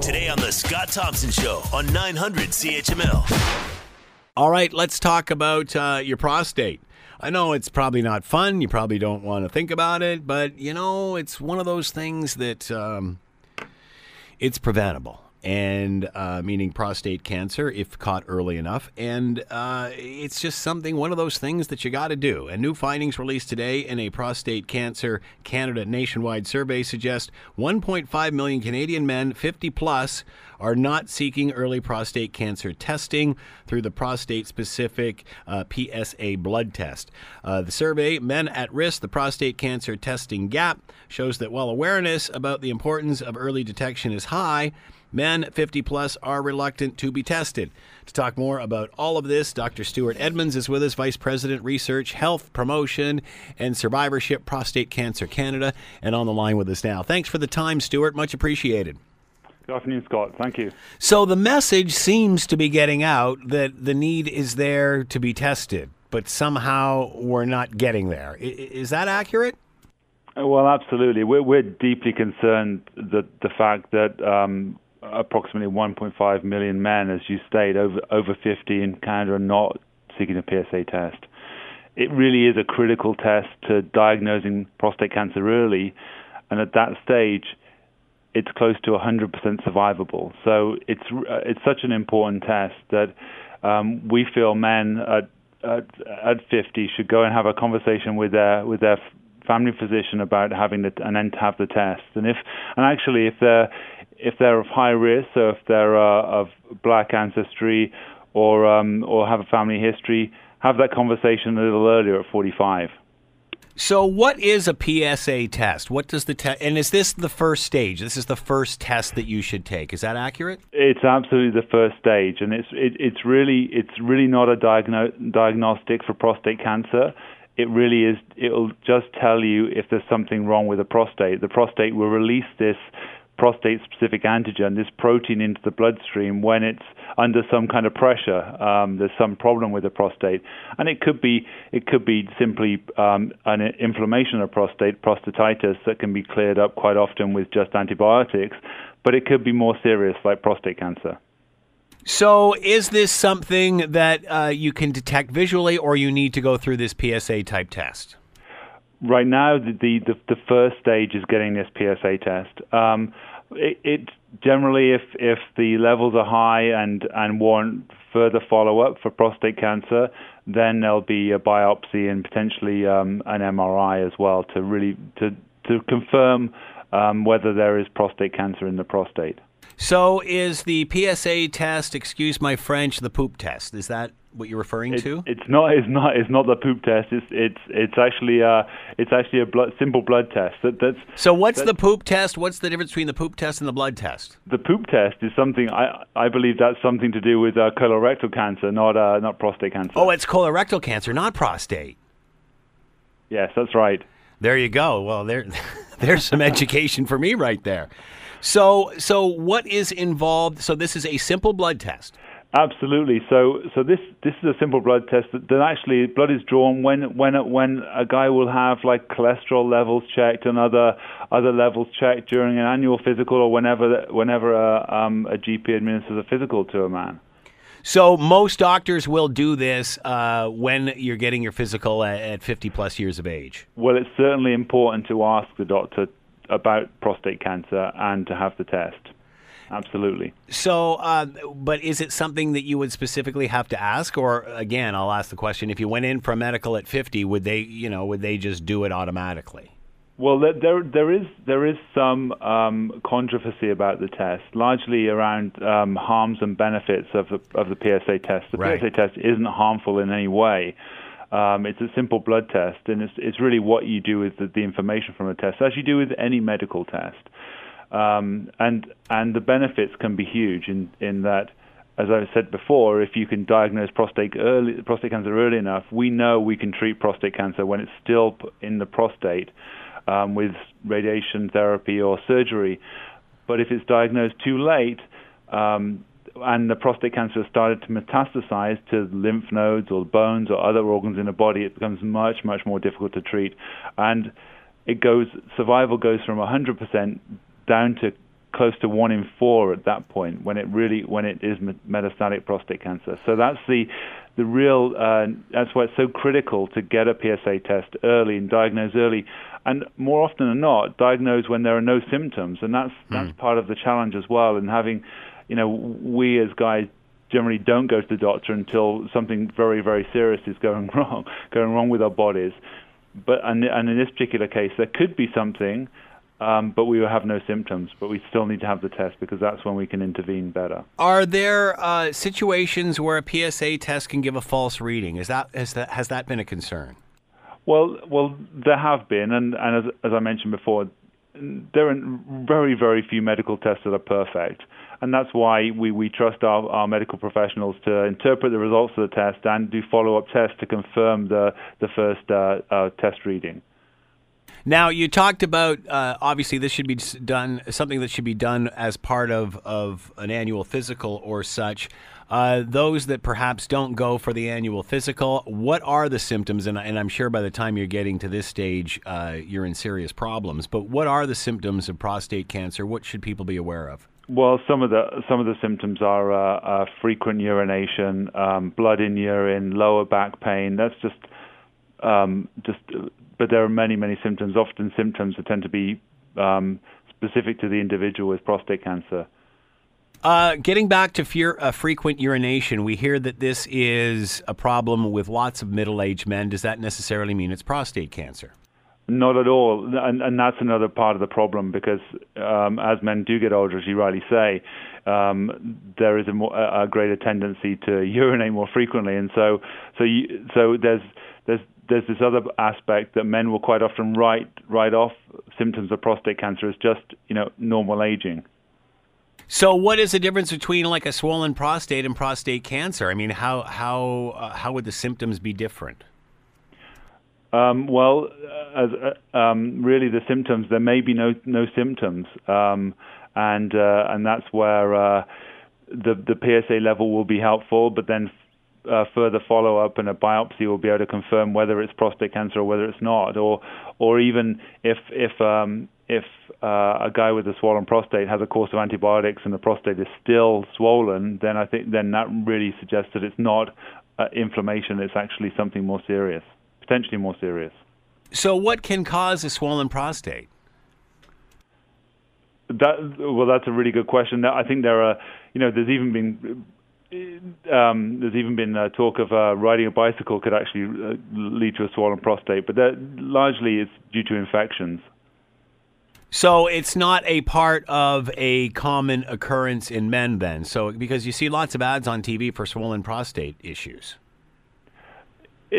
Today on The Scott Thompson Show on 900 CHML. All right, let's talk about uh, your prostate. I know it's probably not fun. You probably don't want to think about it, but you know, it's one of those things that um, it's preventable and uh, meaning prostate cancer if caught early enough. And uh, it's just something, one of those things that you got to do. And new findings released today in a prostate cancer Canada nationwide survey suggest 1.5 million Canadian men 50 plus are not seeking early prostate cancer testing through the prostate specific uh, PSA blood test. Uh, the survey, Men at Risk, the Prostate Cancer Testing Gap, shows that while awareness about the importance of early detection is high, Men 50 plus are reluctant to be tested. To talk more about all of this, Dr. Stuart Edmonds is with us, Vice President, Research, Health Promotion, and Survivorship, Prostate Cancer Canada, and on the line with us now. Thanks for the time, Stuart. Much appreciated. Good afternoon, Scott. Thank you. So the message seems to be getting out that the need is there to be tested, but somehow we're not getting there. Is that accurate? Well, absolutely. We're, we're deeply concerned that the fact that um, approximately 1.5 million men, as you state, over over 50 in Canada are not seeking a PSA test. It really is a critical test to diagnosing prostate cancer early, and at that stage, it's close to 100% survivable. So it's it's such an important test that um, we feel men at, at, at 50 should go and have a conversation with their with their family physician about having the and then to have the test. And if and actually if they're if they're of high risk, so if they're uh, of black ancestry or um, or have a family history, have that conversation a little earlier at 45. So, what is a PSA test? What does the test? And is this the first stage? This is the first test that you should take. Is that accurate? It's absolutely the first stage, and it's it, it's really it's really not a diagno- diagnostic for prostate cancer. It really is. It'll just tell you if there's something wrong with the prostate. The prostate will release this prostate specific antigen, this protein into the bloodstream when it's under some kind of pressure. Um, there's some problem with the prostate, and it could be it could be simply um, an inflammation of prostate, prostatitis that can be cleared up quite often with just antibiotics, but it could be more serious like prostate cancer. So, is this something that uh, you can detect visually, or you need to go through this PSA type test? Right now the, the, the first stage is getting this PSA test. Um, it, it, generally, if if the levels are high and and warrant further follow up for prostate cancer, then there'll be a biopsy and potentially um, an MRI as well to really to to confirm um, whether there is prostate cancer in the prostate. So, is the PSA test, excuse my French, the poop test? Is that what you're referring it, to? It's not. It's not. It's not the poop test. It's it's it's actually uh it's actually a blood, simple blood test. That, that's so. What's that's, the poop test? What's the difference between the poop test and the blood test? The poop test is something I I believe that's something to do with uh, colorectal cancer, not uh, not prostate cancer. Oh, it's colorectal cancer, not prostate. Yes, that's right. There you go. Well, there there's some education for me right there. So so what is involved? So this is a simple blood test. Absolutely. So, so this this is a simple blood test that, that actually blood is drawn when when when a guy will have like cholesterol levels checked and other other levels checked during an annual physical or whenever whenever a, um, a GP administers a physical to a man. So most doctors will do this uh, when you're getting your physical at, at 50 plus years of age. Well, it's certainly important to ask the doctor about prostate cancer and to have the test absolutely. So, uh, but is it something that you would specifically have to ask, or again, I'll ask the question: If you went in for a medical at fifty, would they, you know, would they just do it automatically? Well, there there is there is some um, controversy about the test, largely around um, harms and benefits of the of the PSA test. The right. PSA test isn't harmful in any way. Um, it's a simple blood test, and it's it's really what you do with the, the information from the test, as you do with any medical test. Um, and and the benefits can be huge in in that, as I said before, if you can diagnose prostate early, prostate cancer early enough, we know we can treat prostate cancer when it's still in the prostate um, with radiation therapy or surgery. But if it's diagnosed too late, um, and the prostate cancer has started to metastasize to lymph nodes or bones or other organs in the body, it becomes much, much more difficult to treat. And it goes survival goes from 100% down to close to one in four at that point when it really when it is metastatic prostate cancer. So that's the the real uh, that's why it's so critical to get a PSA test early and diagnose early, and more often than not, diagnose when there are no symptoms, and that's mm. that's part of the challenge as well. And having, you know, we as guys generally don't go to the doctor until something very very serious is going wrong, going wrong with our bodies. But and, and in this particular case, there could be something um, but we will have no symptoms. But we still need to have the test because that's when we can intervene better. Are there uh, situations where a PSA test can give a false reading? Is that has that has that been a concern? Well, well, there have been, and, and as, as I mentioned before, there are very, very few medical tests that are perfect. And that's why we, we trust our, our medical professionals to interpret the results of the test and do follow up tests to confirm the, the first uh, uh, test reading. Now, you talked about uh, obviously this should be done, something that should be done as part of, of an annual physical or such. Uh, those that perhaps don't go for the annual physical, what are the symptoms? And, and I'm sure by the time you're getting to this stage, uh, you're in serious problems. But what are the symptoms of prostate cancer? What should people be aware of? Well, some of the some of the symptoms are uh, uh frequent urination, um, blood in urine, lower back pain. That's just um, just but there are many, many symptoms. Often symptoms that tend to be um, specific to the individual with prostate cancer. Uh, getting back to fear, uh, frequent urination, we hear that this is a problem with lots of middle-aged men. Does that necessarily mean it's prostate cancer? Not at all, and, and that's another part of the problem because um, as men do get older, as you rightly say, um, there is a, more, a, greater tendency to urinate more frequently, and so so you, so there's there's there's this other aspect that men will quite often write write off symptoms of prostate cancer as just you know normal aging. So, what is the difference between like a swollen prostate and prostate cancer? I mean, how how uh, how would the symptoms be different? Um, well, uh, as, uh, um, really, the symptoms there may be no no symptoms, um, and uh, and that's where uh, the the PSA level will be helpful. But then uh, further follow up and a biopsy will be able to confirm whether it's prostate cancer or whether it's not, or or even if if um, if uh, a guy with a swollen prostate has a course of antibiotics and the prostate is still swollen, then I think then that really suggests that it's not uh, inflammation; it's actually something more serious, potentially more serious. So, what can cause a swollen prostate? That well, that's a really good question. I think there are, you know, there's even been um, there's even been uh, talk of uh, riding a bicycle could actually uh, lead to a swollen prostate, but that largely is due to infections. So it's not a part of a common occurrence in men, then. So because you see lots of ads on TV for swollen prostate issues.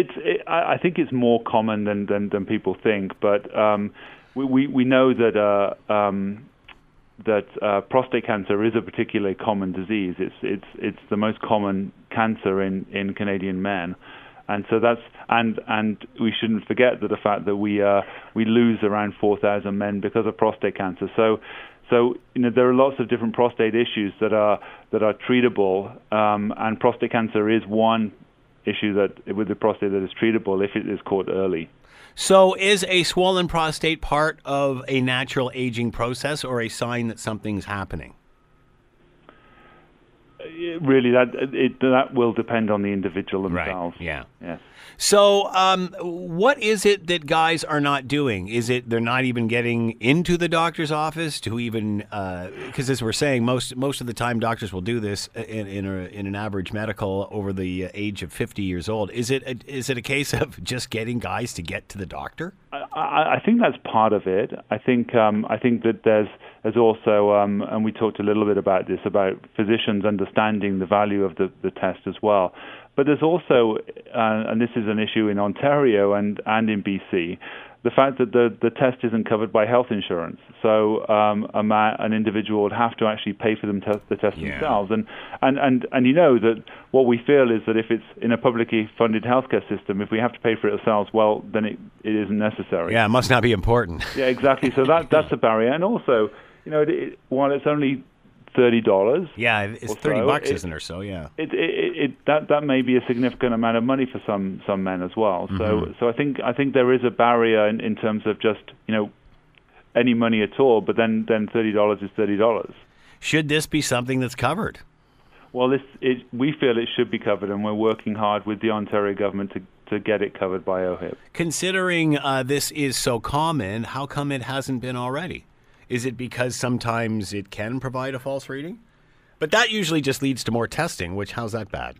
It's. It, I think it's more common than than, than people think, but um, we, we, we know that uh, um, that uh, prostate cancer is a particularly common disease. It's it's it's the most common cancer in, in Canadian men, and so that's and and we shouldn't forget that the fact that we uh, we lose around 4,000 men because of prostate cancer. So so you know there are lots of different prostate issues that are that are treatable, um, and prostate cancer is one issue that with the prostate that is treatable if it is caught early. So, is a swollen prostate part of a natural aging process or a sign that something's happening? Really that it, that will depend on the individual themselves. Right. Yeah. Yes. So, um, what is it that guys are not doing? Is it they're not even getting into the doctor's office to even because, uh, as we're saying, most most of the time doctors will do this in in, a, in an average medical over the age of fifty years old. Is it a, is it a case of just getting guys to get to the doctor? I, I think that's part of it. I think um, I think that there's there's also um, and we talked a little bit about this about physicians understanding the value of the, the test as well. But there's also, uh, and this is an issue in Ontario and, and in BC, the fact that the, the test isn't covered by health insurance. So um, a man, an individual would have to actually pay for them te- the test yeah. themselves. And, and, and, and you know that what we feel is that if it's in a publicly funded healthcare system, if we have to pay for it ourselves, well, then it, it isn't necessary. Yeah, it must not be important. yeah, exactly. So that, that's a barrier. And also, you know, it, while it's only thirty dollars. Yeah, it's thirty so. bucks, is isn't it? So yeah, it, it, it, that that may be a significant amount of money for some some men as well. Mm-hmm. So so I think I think there is a barrier in, in terms of just you know any money at all. But then then thirty dollars is thirty dollars. Should this be something that's covered? Well, this it, we feel it should be covered, and we're working hard with the Ontario government to to get it covered by OHIP. Considering uh, this is so common, how come it hasn't been already? Is it because sometimes it can provide a false reading? But that usually just leads to more testing, which how's that bad?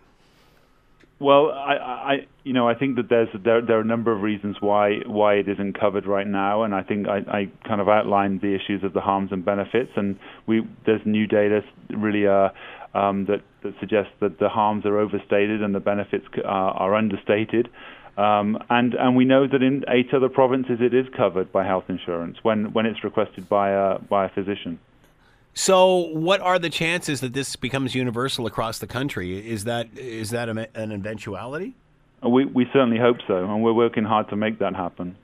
Well, I, I, you know, I think that there's there, there are a number of reasons why why it isn't covered right now, and I think I, I kind of outlined the issues of the harms and benefits, and we there's new data really uh, um, that that suggests that the harms are overstated and the benefits are, are understated. Um, and and we know that in eight other provinces it is covered by health insurance when when it's requested by a by a physician. So, what are the chances that this becomes universal across the country? Is that is that a, an eventuality? We we certainly hope so, and we're working hard to make that happen.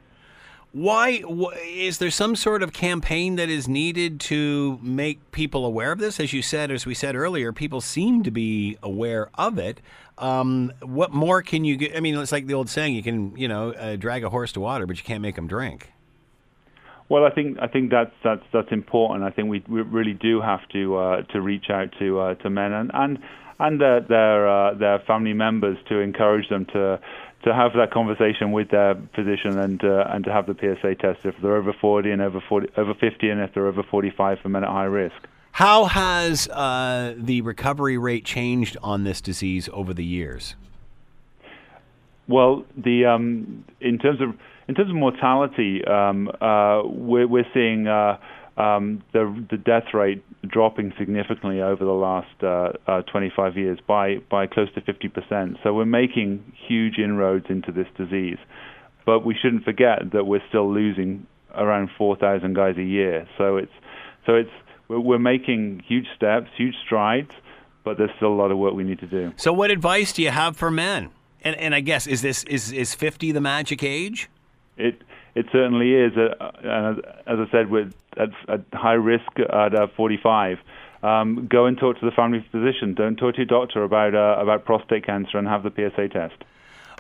Why is there some sort of campaign that is needed to make people aware of this? As you said, as we said earlier, people seem to be aware of it. Um, what more can you get? I mean, it's like the old saying: you can, you know, uh, drag a horse to water, but you can't make him drink. Well, I think I think that's that's that's important. I think we, we really do have to uh, to reach out to uh, to men and and and their their, uh, their family members to encourage them to to have that conversation with their physician and uh, and to have the PSA test if they're over 40 and over 40 over 50 and if they're over 45 for men at high risk. How has uh, the recovery rate changed on this disease over the years? Well, the um, in terms of in terms of mortality, um, uh, we're, we're, seeing uh, um, the, the death rate dropping significantly over the last uh, uh 25 years by, by close to 50%. So we're making huge inroads into this disease. But we shouldn't forget that we're still losing around 4,000 guys a year. So it's so it's we're, we're making huge steps, huge strides, but there's still a lot of work we need to do. So what advice do you have for men? And, and I guess is this is is 50 the magic age? It it certainly is. Uh, and as I said, with at, at high risk at uh, 45. Um, go and talk to the family physician. Don't talk to your doctor about uh, about prostate cancer and have the PSA test.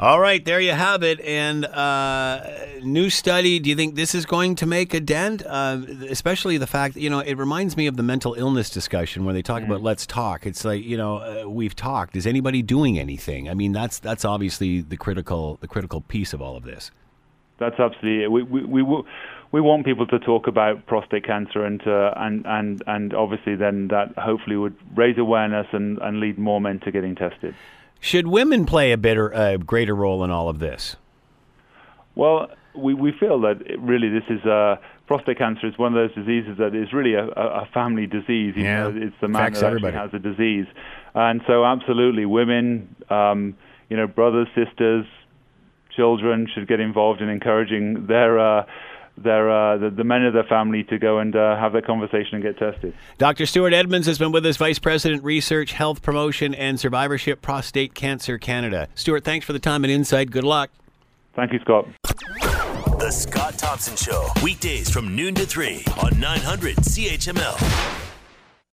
All right, there you have it. And uh, new study. Do you think this is going to make a dent? Uh, especially the fact that you know it reminds me of the mental illness discussion where they talk about let's talk. It's like you know uh, we've talked. Is anybody doing anything? I mean, that's that's obviously the critical the critical piece of all of this. That's absolutely it. We, we, we, we want people to talk about prostate cancer and, uh, and, and, and obviously then that hopefully would raise awareness and, and lead more men to getting tested. Should women play a better, uh, greater role in all of this? Well, we, we feel that really this is uh, prostate cancer is one of those diseases that is really a, a family disease. You yeah, know, it's the man that everybody. has a disease, and so absolutely, women, um, you know, brothers, sisters, children should get involved in encouraging their uh, their uh, the, the, men of their family to go and uh, have that conversation and get tested. Dr. Stuart Edmonds has been with us, Vice President, Research, Health Promotion, and Survivorship, Prostate Cancer Canada. Stuart, thanks for the time and insight. Good luck. Thank you, Scott. The Scott Thompson Show, weekdays from noon to 3 on 900 CHML.